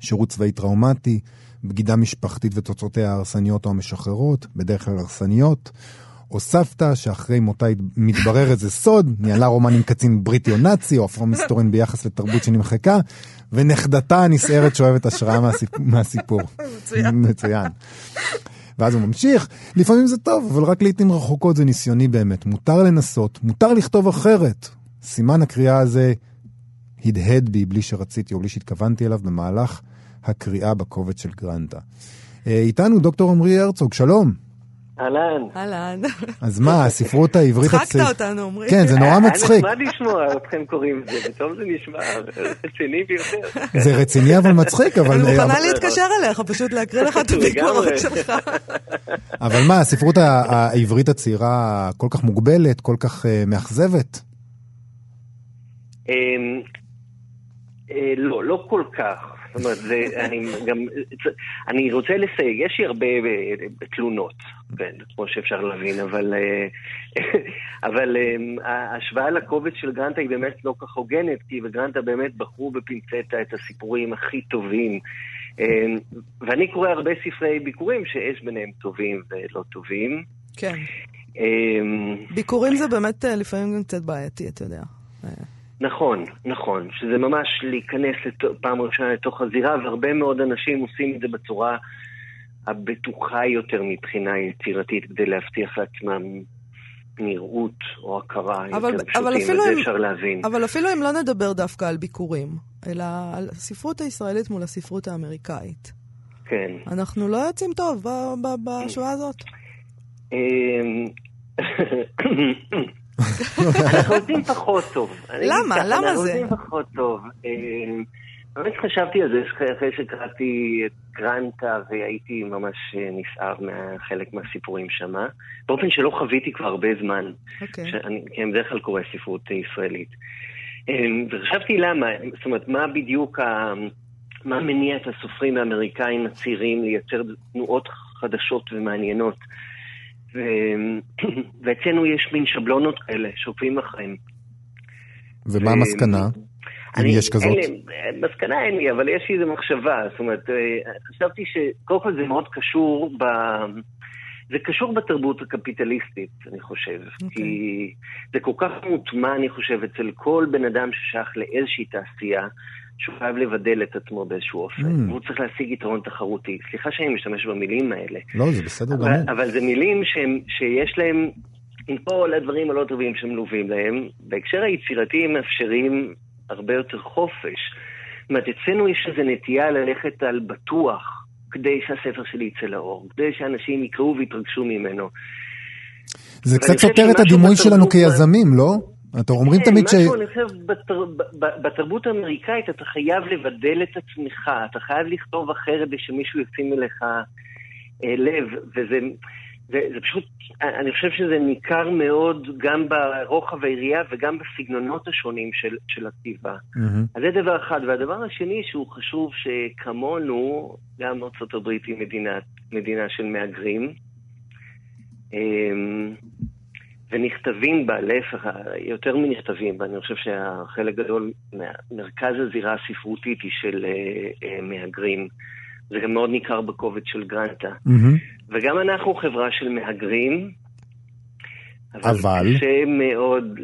שירות צבאי טראומטי, בגידה משפחתית ותוצאותיה ההרסניות או המשחררות, בדרך כלל הרסניות, או סבתא שאחרי מותה מתברר איזה סוד, ניהלה רומן עם קצין בריטי או נאצי, או אפרו מסתורין ביחס לתרבות שנמחקה, ונכדתה הנסערת שואבת השראה מהסיפ... מהסיפור. מצוין. מצוין. ואז הוא ממשיך, לפעמים זה טוב, אבל רק לעיתים רחוקות זה ניסיוני באמת. מותר לנסות, מותר לכתוב אחרת. סימן הקריאה הזה הדהד בי בלי שרציתי או בלי שהתכוונתי אליו במהלך הקריאה בקובץ של גרנטה. אה, איתנו דוקטור עמרי הרצוג, שלום. אהלן. אהלן. אז מה, הספרות העברית. הצחקת אותנו, עמרי. כן, זה נורא מצחיק. היה נחמד לשמוע אתכם קוראים את זה, פתאום זה נשמע רציני ביותר. זה רציני אבל מצחיק, אבל... אני מוכנה להתקשר אליך, פשוט להקריא לך את הביקורת שלך. אבל מה, הספרות העברית הצעירה כל כך מוגבלת, כל כך אה, מאכזבת? אמ, אה, לא, לא כל כך. זאת אומרת, זה, אני גם, אני רוצה לסייג, יש לי הרבה אה, תלונות, כן, כמו שאפשר להבין, אבל, אה, אבל ההשוואה לקובץ של גרנטה היא באמת לא כך הוגנת, כי בגרנטה באמת בחרו בפינצטה את הסיפורים הכי טובים. ואני קורא הרבה ספרי ביקורים שיש ביניהם טובים ולא טובים. כן. ביקורים זה באמת לפעמים גם קצת בעייתי, אתה יודע. נכון, נכון, שזה ממש להיכנס לת... פעם ראשונה לתוך הזירה, והרבה מאוד אנשים עושים את זה בצורה הבטוחה יותר מבחינה יצירתית, כדי להבטיח לעצמם נראות או הכרה אבל, יותר פשוטים, אבל וזה הם, אפשר להבין. אבל אפילו אם לא נדבר דווקא על ביקורים, אלא על הספרות הישראלית מול הספרות האמריקאית. כן. אנחנו לא יוצאים טוב בשורה הזאת. אנחנו עושים פחות טוב. למה? למה זה? אנחנו עושים פחות טוב. באמת חשבתי על זה אחרי שקראתי את גרנטה והייתי ממש נסער מחלק מהסיפורים שמה. באופן שלא חוויתי כבר הרבה זמן. אוקיי. כי אני בדרך כלל קורא ספרות ישראלית. וחשבתי למה, זאת אומרת, מה בדיוק ה... מה מניע את הסופרים האמריקאים הצעירים לייצר תנועות חדשות ומעניינות. ו... ואצלנו יש מין שבלונות כאלה שעוקבים אחריהם. ומה ו... המסקנה? אם יש כזאת? אין לי, מסקנה אין לי, אבל יש לי איזו מחשבה. זאת אומרת, אה, חשבתי שקודם כל זה מאוד קשור ב... זה קשור בתרבות הקפיטליסטית, אני חושב. Okay. אוקיי. כי זה כל כך מוטמע, אני חושב, אצל כל בן אדם ששייך לאיזושהי תעשייה, שהוא חייב לבדל את עצמו באיזשהו אופן, mm. והוא צריך להשיג יתרון תחרותי. סליחה שאני משתמש במילים האלה. לא, זה בסדר גמור. אבל, אבל זה מילים שהם, שיש להם, עם כל הדברים הלא טובים שמלווים להם, בהקשר היצירתי הם מאפשרים הרבה יותר חופש. זאת אומרת, אצלנו יש איזו נטייה ללכת על בטוח, כדי שהספר שלי יצא לאור, כדי שאנשים יקראו ויתרגשו ממנו. זה קצת סותר את הדימוי שלנו כיזמים, לא? אתם אומרים כן, תמיד ש... כן, משהו, אני חושב, בתר... בתרבות האמריקאית אתה חייב לבדל את עצמך, אתה חייב לכתוב אחרת שמישהו ישים אליך אה, לב, וזה זה, זה פשוט, אני חושב שזה ניכר מאוד גם ברוחב היריעה וגם בסגנונות השונים של, של הכתיבה. Mm-hmm. אז זה דבר אחד. והדבר השני שהוא חשוב שכמונו, גם ארה"ב היא מדינה, מדינה של מהגרים. ונכתבים בה, להפך, יותר מנכתבים בה, אני חושב שהחלק גדול, מרכז הזירה הספרותית היא של uh, uh, מהגרים. זה גם מאוד ניכר בקובץ של גרנטה. Mm-hmm. וגם אנחנו חברה של מהגרים, אבל... אבל... קשה מאוד,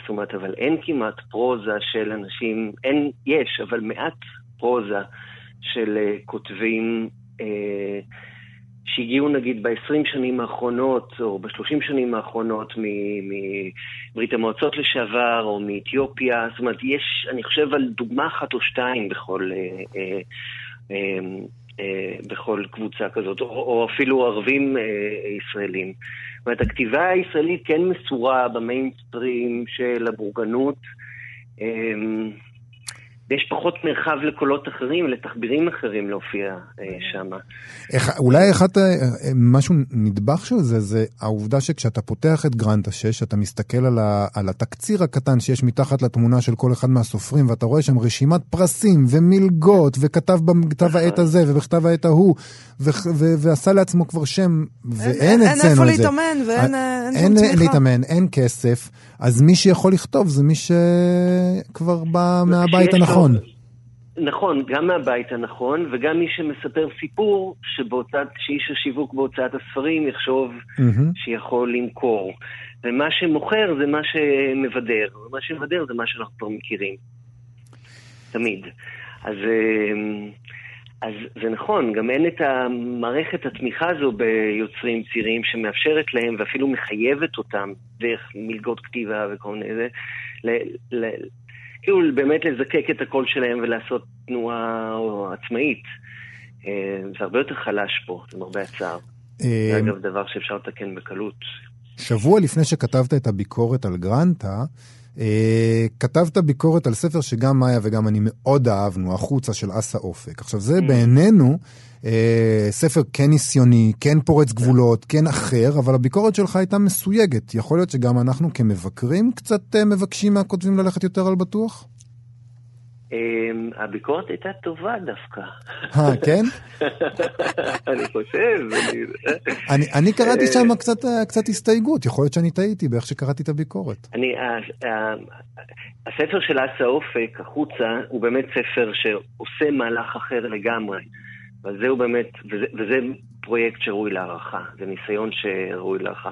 זאת אומרת, אבל אין כמעט פרוזה של אנשים, אין, יש, אבל מעט פרוזה של uh, כותבים... Uh, שהגיעו נגיד ב-20 שנים האחרונות, או ב-30 שנים האחרונות מברית המועצות לשעבר, או מאתיופיה. זאת אומרת, יש, אני חושב על דוגמה אחת או שתיים בכל, אה, אה, אה, אה, בכל קבוצה כזאת, או, או אפילו ערבים אה, ישראלים. זאת אומרת, הכתיבה הישראלית כן מסורה במיינסטרים של הבורגנות. אה, ויש פחות מרחב לקולות אחרים, לתחבירים אחרים להופיע אה, שם. אולי אחד, אה, משהו נדבך של זה, זה העובדה שכשאתה פותח את גרנטה 6, אתה מסתכל על, ה, על התקציר הקטן שיש מתחת לתמונה של כל אחד מהסופרים, ואתה רואה שם רשימת פרסים ומלגות, וכתב בכתב העת נכון. הזה ובכתב העת ההוא, ו, ו, ועשה לעצמו כבר שם, ואין אצלנו את זה. אין איפה להתאמן ואין אה, אין שום תמיכה. אין להתאמן, אין כסף, אז מי שיכול לכתוב זה מי שכבר בא מהבית הנכון. נכון, גם מהבית הנכון, וגם מי שמספר סיפור שבהוצאת, שאיש השיווק בהוצאת הספרים יחשוב mm-hmm. שיכול למכור. ומה שמוכר זה מה שמבדר, ומה שמבדר זה מה שאנחנו כבר מכירים. תמיד. אז, אמ, אז זה נכון, גם אין את המערכת התמיכה הזו ביוצרים צעירים שמאפשרת להם ואפילו מחייבת אותם דרך מלגות כתיבה וכל מיני זה, כאילו באמת לזקק את הקול שלהם ולעשות תנועה עצמאית. אה, זה הרבה יותר חלש פה, למרבה הצער. זה אה, אגב דבר שאפשר לתקן בקלות. שבוע לפני שכתבת את הביקורת על גרנטה, כתבת ביקורת על ספר שגם מאיה וגם אני מאוד אהבנו, החוצה של אסא אופק. עכשיו, זה mm. בעינינו אה, ספר כן ניסיוני, כן פורץ גבולות, כן אחר, אבל הביקורת שלך הייתה מסויגת. יכול להיות שגם אנחנו כמבקרים קצת אה, מבקשים מהכותבים ללכת יותר על בטוח? אמ, הביקורת הייתה טובה דווקא. אה, כן? אני חושב. אני, קראתי אה, שם קצת, אה, קצת הסתייגות, יכול להיות שאני טעיתי באיך שקראתי את הביקורת. אני, ה- ה- הספר של אסה אופק, החוצה, הוא באמת ספר שעושה מהלך אחר לגמרי. וזהו באמת, וזה, וזה פרויקט שראוי להערכה, זה ניסיון שראוי להערכה.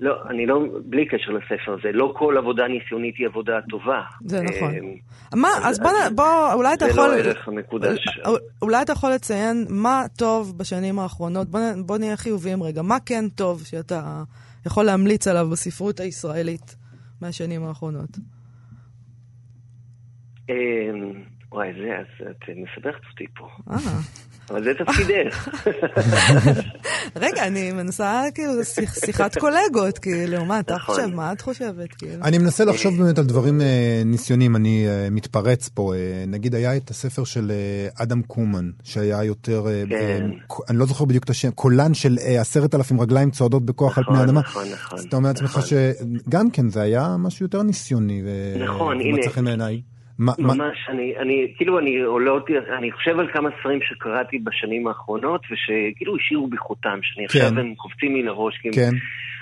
לא, אני לא, בלי קשר לספר הזה, לא כל עבודה ניסיונית היא עבודה טובה. זה נכון. אמ, מה, אז בוא, אולי אתה זה יכול... לא הערך המקודש. אולי אתה יכול לציין מה טוב בשנים האחרונות, בוא, נהיה חיוביים רגע, מה כן טוב שאתה יכול להמליץ עליו בספרות הישראלית מהשנים האחרונות? וואי, זה, אז את מסבכת אותי פה. אבל זה תפקידך. רגע, אני מנסה, כאילו, זה שיחת קולגות, כאילו, מה אתה נכון. חושב, מה את חושבת, כאילו? אני מנסה לחשוב באמת על דברים אה, ניסיוניים, אני אה, מתפרץ פה. אה, נגיד היה את הספר של אדם קומן, שהיה יותר, כן. אני לא זוכר בדיוק את השם, קולן של עשרת אלפים רגליים צועדות בכוח על פני נכון, האדמה. נכון, נכון. אז אתה אומר לעצמך נכון. שגם כן, זה היה משהו יותר ניסיוני. נכון, הנה. חן בעיניי. מה- מה- ממש, אני, אני, כאילו, אני עולה אותי, אני חושב על כמה ספרים שקראתי בשנים האחרונות, ושכאילו השאירו בי חותם, שאני כן. עכשיו הם קופצים לי לראש. כי... כן,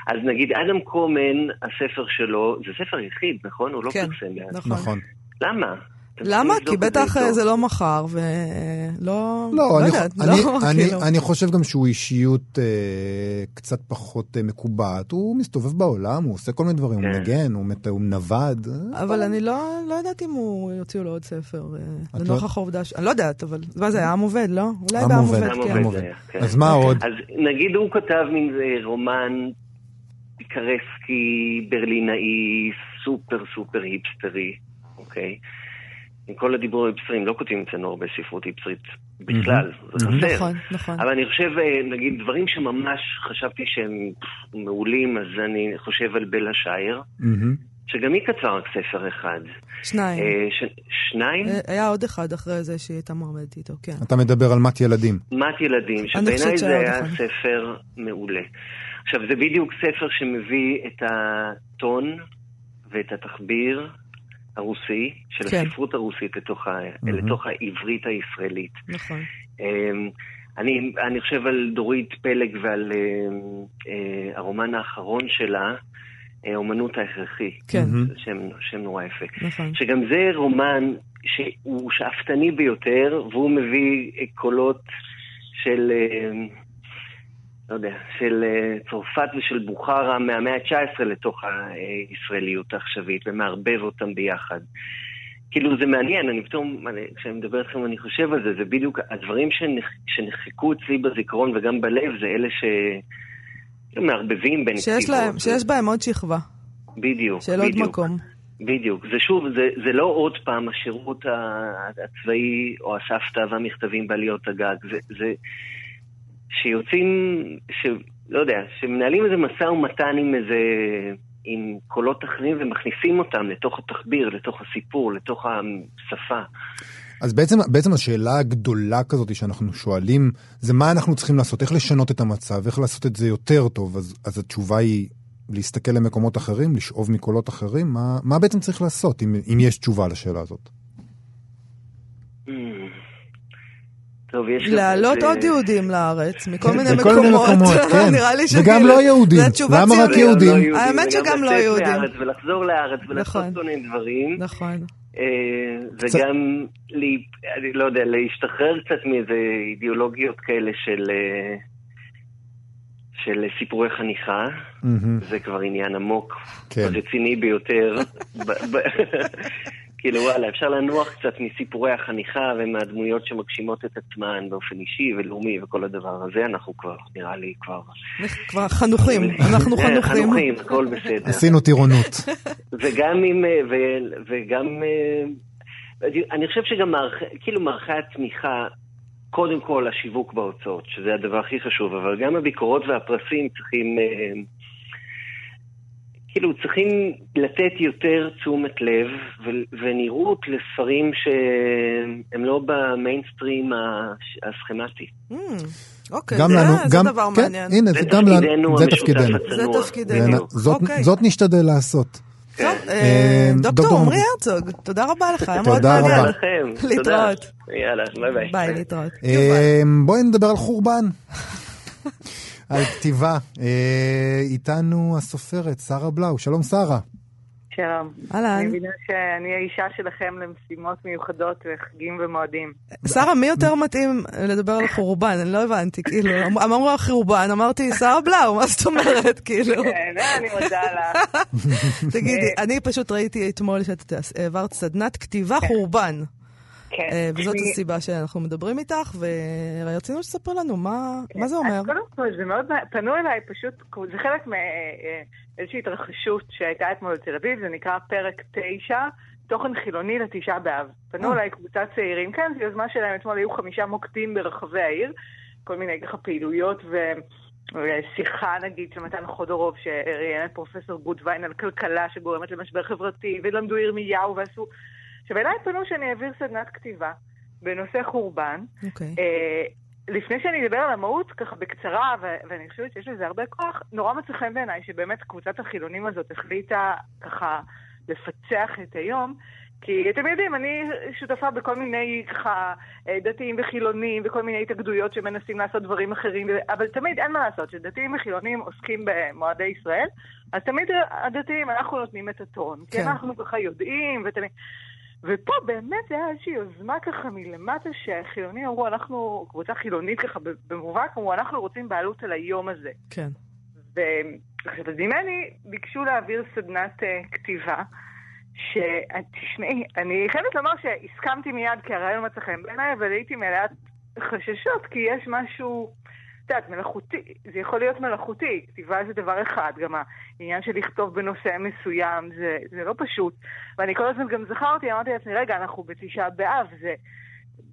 אז נגיד, אדם קומן, הספר שלו, זה ספר יחיד, נכון? הוא לא כן, פרסם. נכון. נכון. למה? למה? כי זה בטח אה. זה לא מחר, ולא... לא, אני, יודעת, אני, לא, אני, כאילו. אני חושב גם שהוא אישיות אה, קצת פחות אה, מקובעת. הוא מסתובב בעולם, הוא עושה כל מיני דברים, הוא כן. מנגן, הוא, מת, הוא נווד. אה, אבל אני לא, לא יודעת אם הוא יוציאו לו עוד ספר, אה, את לנוכח העובדה ש... אני לא יודעת, אבל מה זה עם עובד, לא? אולי עם בעם עובד, כן. עם עובד. כן. אז מה עוד? אז נגיד הוא כתב מין אה, רומן פיקרסקי, ברלינאי, סופר סופר היפסטרי, אוקיי? עם כל הדיבור היפסטרים, לא כותבים אצלנו הרבה ספרות היפסטרית בכלל, זה. חסר. נכון, נכון. אבל אני חושב, אה, נגיד, דברים שממש חשבתי שהם מעולים, אז אני חושב על בלה שייר. שגם היא כתבה רק ספר אחד. שניים. אה, ש... שניים? אה, היה עוד אחד אחרי זה שהיא הייתה מועמדת איתו, כן. אתה מדבר על מת ילדים. מת ילדים, אני שבעיניי זה היה. ספר מעולה. עכשיו, זה בדיוק ספר שמביא את הטון ואת התחביר הרוסי, של כן. הספרות הרוסית לתוך, ה... מהמם. לתוך העברית הישראלית. נכון. אמ, אני, אני חושב על דורית פלג ועל אמ, אה, הרומן האחרון שלה, אה, אומנות ההכרחי. כן, שם, שם נורא יפה. נכון. שגם זה רומן שהוא שאפתני ביותר, והוא מביא אה, קולות של, אה, לא יודע, של אה, צרפת ושל בוכרה מהמאה ה-19 לתוך הישראליות העכשווית, ומערבב אותם ביחד. כאילו זה מעניין, אני פתאום, אני- כשאני מדבר איתכם אני חושב על זה, זה בדיוק הדברים שנח, שנחקקו אצלי בזיכרון וגם בלב, זה אלה ש... מערבבים בין שיש להם, שיש בהם עוד שכבה, בדיוק, של עוד בדיוק. מקום. בדיוק. זה שוב, זה, זה לא עוד פעם השירות הצבאי או הסבתא והמכתבים בעליות הגג. זה, זה שיוצאים, ש, לא יודע, שמנהלים איזה משא ומתן עם איזה, עם קולות אחרים ומכניסים אותם לתוך התחביר, לתוך הסיפור, לתוך השפה. אז בעצם, בעצם השאלה הגדולה כזאת שאנחנו שואלים, זה מה אנחנו צריכים לעשות, איך לשנות את המצב, איך לעשות את זה יותר טוב, אז, אז התשובה היא להסתכל למקומות אחרים, לשאוב מקולות אחרים, מה, מה בעצם צריך לעשות, אם, אם יש תשובה לשאלה הזאת? טוב, יש... להעלות עוד יהודים לארץ, מכל מיני בכל מיני מקומות. מקומות, כן. נראה לי וגם שכאילו, לא יהודים. למה רק ציונית. יהודים? וגם לא האמת וגם שגם לא יהודים. ולחזור לארץ ולעשות נכון. כל מיני דברים. נכון. אה, קצת- וגם, לי- אני לא יודע, להשתחרר קצת מאיזה אידיאולוגיות כאלה של, אה, של סיפורי חניכה, מהמם, זה כבר עניין עמוק, כן. רציני ביותר. כאילו וואלה, אפשר לנוח קצת מסיפורי החניכה ומהדמויות שמגשימות את עצמן באופן אישי ולאומי וכל הדבר הזה, אנחנו כבר, נראה לי כבר... כבר חנוכים, אנחנו אה, חנוכים. חנוכים, הכל בסדר. עשינו טירונות. וגם עם, אה, ו- וגם, אה, אני חושב שגם מערכ, כאילו מערכי התמיכה, קודם כל השיווק בהוצאות, שזה הדבר הכי חשוב, אבל גם הביקורות והפרסים צריכים, אה, כאילו צריכים לתת יותר תשומת לב ונראות לספרים שהם לא במיינסטרים הסכמטי. Mm, אוקיי, זה- דבר כן, מעניין. הנה, זה תפקידנו המשותף. הצנוע. זה תפקידנו. זאת, אוקיי. זאת נשתדל לעשות. טוב, אה, אה, דוקטור עמרי הרצוג, תודה רבה לך, היה מאוד תודה מעניין. רבה. לכם. להתראות. תודה. יאללה, ביי ביי. ביי, להתראות. אה, בואי נדבר על חורבן. על כתיבה. אה, איתנו הסופרת, שרה בלאו. שלום, שרה. שלום. אהלן. אני מבינה שאני האישה שלכם למשימות מיוחדות וחגים ומועדים. שרה, מי יותר מתאים לדבר על חורבן? אני לא הבנתי, כאילו, אמ- אמרו לך חורבן, אמרתי, שרה בלאו, מה זאת אומרת, כאילו? כן, אני מודה לך. תגידי, אני פשוט ראיתי אתמול שאת העברת סדנת כתיבה חורבן. כן. אה, וזאת הסיבה שאנחנו מדברים איתך, ורצינו שתספר לנו מה מה זה אומר. אז קודם כל, זה מאוד, פנו אליי פשוט, זה חלק מאיזושהי התרחשות שהייתה אתמול בתל אביב, זה נקרא פרק 9, תוכן חילוני לתשעה באב. פנו אה. אליי קבוצת צעירים, כן, זו יוזמה שלהם, אתמול היו חמישה מוקדים ברחבי העיר, כל מיני ככה פעילויות ו... שיחה נגיד של מתן חודורוב שראיין את פרופסור גודווין על כלכלה שגורמת למשבר חברתי, ולמדו ירמיהו ועשו... עכשיו אליי פנו שאני אעביר סדנת כתיבה בנושא חורבן, אוקיי. אה, לפני שאני אדבר על המהות, ככה בקצרה, ו- ואני חושבת שיש לזה הרבה כוח, נורא מצא חן בעיניי שבאמת קבוצת החילונים הזאת החליטה ככה לפצח את היום. כי אתם יודעים, אני שותפה בכל מיני ככה אה, דתיים וחילונים וכל מיני התאגדויות שמנסים לעשות דברים אחרים, אבל תמיד אין מה לעשות, שדתיים וחילונים עוסקים במועדי ישראל, אז תמיד הדתיים, אנחנו נותנים את הטון. כי כן. אנחנו ככה יודעים, ותמיד... ופה באמת זה היה איזושהי יוזמה ככה מלמטה שהחילונים אמרו, אנחנו, קבוצה חילונית ככה במובהק, אמרו, אנחנו רוצים בעלות על היום הזה. כן. ועכשיו, אז ממני ביקשו להעביר סדנת uh, כתיבה, שתשמעי, אני חייבת לומר שהסכמתי מיד כי הרעיון מצא חן בעיניי, אבל הייתי מלאת חששות, כי יש משהו, את יודעת, מלאכותי, זה יכול להיות מלאכותי, כתיבה זה דבר אחד, גם העניין של לכתוב בנושא מסוים, זה, זה לא פשוט. ואני כל הזמן גם זכרתי, אמרתי לעצמי, רגע, אנחנו בתשעה באב, זה...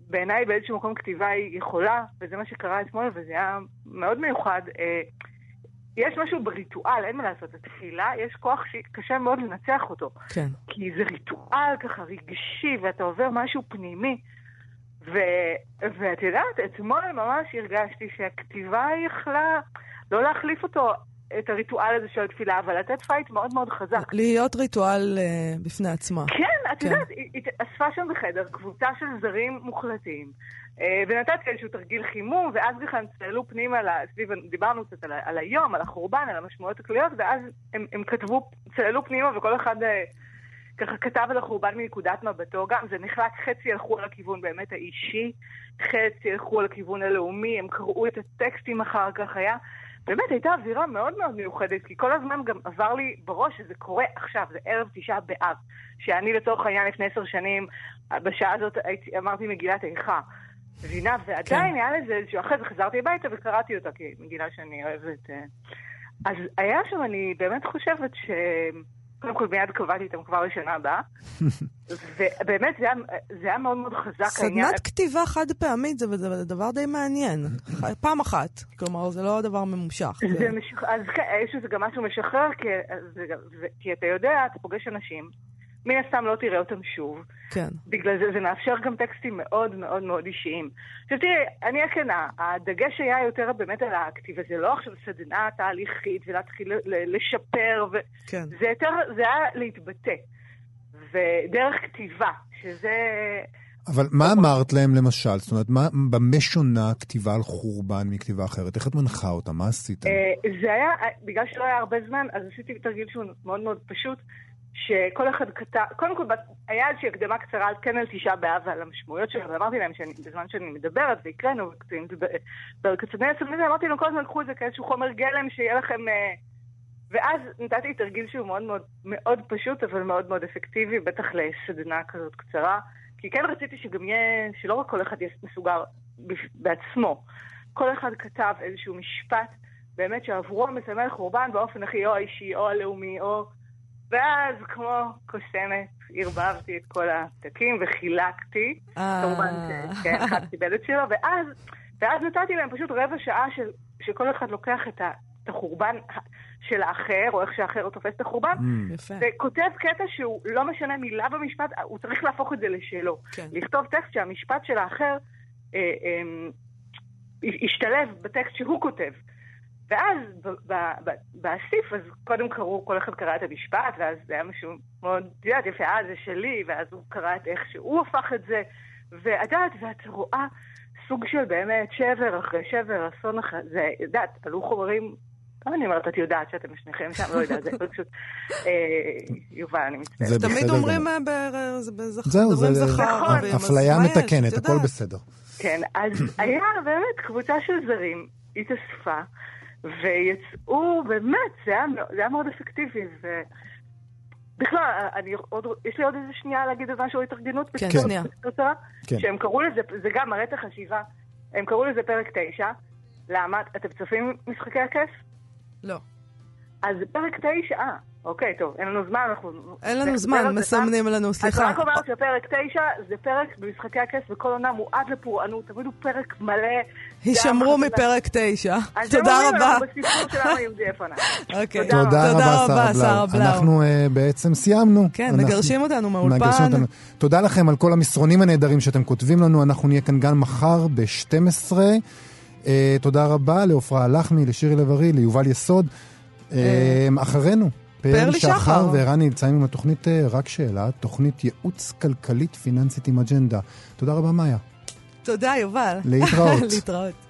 בעיניי באיזשהו מקום כתיבה היא יכולה, וזה מה שקרה אתמול, וזה היה מאוד מיוחד. אה, יש משהו בריטואל, אין מה לעשות. התפילה, יש כוח שקשה מאוד לנצח אותו. כן. כי זה ריטואל ככה רגשי, ואתה עובר משהו פנימי. ו... ואת יודעת, אתמול ממש הרגשתי שהכתיבה יכלה לא להחליף אותו, את הריטואל הזה של התפילה, אבל לתת fight מאוד מאוד חזק. להיות ריטואל uh, בפני עצמה. כן, את כן. יודעת, היא היא אספה שם בחדר קבוצה של זרים מוחלטים, אה, ונתתי איזשהו תרגיל חימום, ואז בכלל צללו פנימה, סביב, דיברנו קצת על, על היום, על החורבן, על המשמעויות הכלליות, ואז הם, הם כתבו, צללו פנימה, וכל אחד אה, ככה כתב על החורבן מנקודת מבטו גם, זה נחלק, חצי הלכו על הכיוון באמת האישי, חצי הלכו על הכיוון הלאומי, הם קראו את הטקסטים אחר כך, היה... באמת הייתה אווירה מאוד מאוד מיוחדת, כי כל הזמן גם עבר לי בראש שזה קורה עכשיו, זה ערב תשעה באב. שאני לצורך העניין לפני עשר שנים, בשעה הזאת הייתי, אמרתי מגילת איכה. מבינה? ועדיין כן. היה לזה איזשהו, אחרי זה חזרתי הביתה וקראתי אותה כמגילה שאני אוהבת. אה. אז היה שם, אני באמת חושבת ש... קודם כל מיד קבעתי איתם כבר לשנה הבאה. ובאמת זה היה, זה היה מאוד מאוד חזק העניין. סדנת כתיבה חד פעמית זה, זה, זה דבר די מעניין. פעם אחת. כלומר, זה לא דבר ממושך. זה משח... אז כן, יש לזה גם משהו משחרר, כי, זה, כי אתה יודע, אתה פוגש אנשים, מן הסתם לא תראה אותם שוב. כן. בגלל זה זה מאפשר גם טקסטים מאוד מאוד מאוד אישיים. עכשיו תראי, אני הכנה, הדגש היה יותר באמת על הכתיבה, זה לא עכשיו סדנה תהליכית ולהתחיל ל- לשפר, ו... כן. זה יותר, זה היה להתבטא. ודרך כתיבה, שזה... אבל מה אמרת להם למשל? זאת אומרת, מה, במה שונה כתיבה על חורבן מכתיבה אחרת? איך את מנחה אותה? מה עשיתם? אה, זה היה, אה, בגלל שלא היה הרבה זמן, אז עשיתי תרגיל שהוא מאוד מאוד פשוט, שכל אחד כתב, קודם כל היה איזושהי הקדמה קצרה על כן על תשעה באב ועל המשמעויות שלו, ואמרתי להם שבזמן שאני מדברת והקראנו, וכצדני עצמי אמרתי להם כל הזמן קחו את זה כאיזשהו חומר גלם שיהיה לכם... אה, ואז נתתי תרגיל שהוא מאוד מאוד מאוד פשוט, אבל מאוד מאוד אפקטיבי, בטח לסדנה כזאת קצרה. כי כן רציתי שגם יהיה, שלא רק כל אחד יהיה מסוגר בעצמו. כל אחד כתב איזשהו משפט, באמת שעבורו מסמל חורבן באופן הכי או האישי או הלאומי, או... ואז כמו קוסמת, ערבבתי את כל הפתקים וחילקתי. אה. כמובן שכן, אחד קיבל את שלו, ואז, ואז נתתי להם פשוט רבע שעה של, שכל אחד לוקח את, ה, את החורבן של האחר, או איך שהאחר תופס את החורבן, Mm. וכותב קטע שהוא לא משנה מילה במשפט, הוא צריך להפוך את זה לשלו. כן. לכתוב טקסט שהמשפט של האחר אה, אה, ישתלב בטקסט שהוא כותב. ואז באסיף, אז קודם קראו, כל אחד קרא את המשפט, ואז זה היה משהו מאוד, את יודעת, יפה, אה, זה שלי, ואז הוא קרא את איך שהוא הפך את זה, ואת יודעת, ואת רואה סוג של באמת שבר אחרי שבר, אסון אחרי, זה, את יודעת, עלו חומרים אני אומרת, את יודעת שאתם שניכם שם, לא יודעת, זה פשוט... אה, יובל, אני מצטערת. תמיד אומרים בזכר, זהו, זה נכון. אפליה מתקנת, הכל בסדר. כן, אז היה באמת קבוצה של זרים, התאספה, ויצאו, באמת, זה היה מאוד אפקטיבי. בכלל, אני עוד, יש לי עוד איזה שנייה להגיד על משהו התארגנות? כן, שנייה. כן. שהם קראו לזה, זה גם מראה את החשיבה, הם קראו לזה פרק 9. למה? אתם צופים משחקי הכס? לא. אז פרק תשע, אוקיי, טוב, אין לנו זמן, אנחנו... אין לנו זמן, מסמנים לנו, סליחה. אני רק אומרת שפרק תשע זה פרק במשחקי הכס בכל עונה מועד לפורענות, תמיד הוא פרק מלא... הישמרו מפרק תשע. תודה רבה. אוקיי, תודה רבה, שרה בלאו. אנחנו אה, בעצם סיימנו. כן, מגרשים אותנו מהאולפן. תודה לכם על כל המסרונים הנהדרים שאתם כותבים לנו, אנחנו נהיה כאן גם מחר ב-12. Uh, תודה רבה לעופרה לחמי, לשירי לב-ארי, ליובל יסוד. Uh, אחרינו, פאר שחר וערן נמצאים עם התוכנית uh, רק שאלה, תוכנית ייעוץ כלכלית פיננסית עם אג'נדה. תודה רבה, מאיה. תודה, יובל. להתראות. להתראות.